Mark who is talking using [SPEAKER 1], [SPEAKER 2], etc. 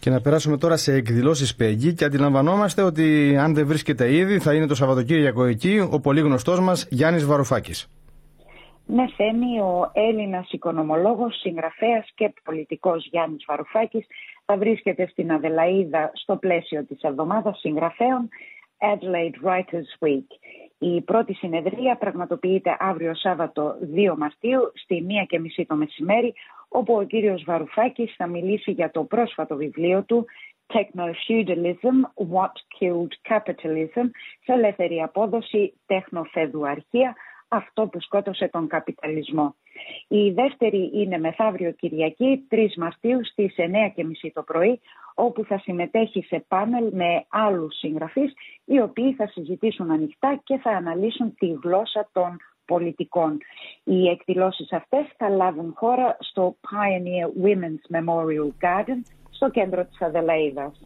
[SPEAKER 1] Και να περάσουμε τώρα σε εκδηλώσεις Πέγγι και αντιλαμβανόμαστε ότι αν δεν βρίσκεται ήδη θα είναι το Σαββατοκύριακο εκεί ο πολύ γνωστός μας Γιάννης Βαρουφάκης.
[SPEAKER 2] Ναι, Θέμη, ο Έλληνας οικονομολόγος, συγγραφέας και πολιτικός Γιάννης Βαρουφάκης θα βρίσκεται στην Αδελαίδα στο πλαίσιο της εβδομάδας συγγραφέων Adelaide Writers Week. Η πρώτη συνεδρία πραγματοποιείται αύριο Σάββατο 2 Μαρτίου στη 1.30 το μεσημέρι όπου ο κύριος Βαρουφάκης θα μιλήσει για το πρόσφατο βιβλίο του Techno-Feudalism, What Killed Capitalism σε ελεύθερη απόδοση τεχνοφεδουαρχία αυτό που σκότωσε τον καπιταλισμό. Η δεύτερη είναι μεθαύριο Κυριακή, 3 Μαρτίου στις 9.30 το πρωί, όπου θα συμμετέχει σε πάνελ με άλλους συγγραφείς, οι οποίοι θα συζητήσουν ανοιχτά και θα αναλύσουν τη γλώσσα των πολιτικών. Οι εκδηλώσεις αυτές θα λάβουν χώρα στο Pioneer Women's Memorial Garden στο κέντρο της Αδελαίδας.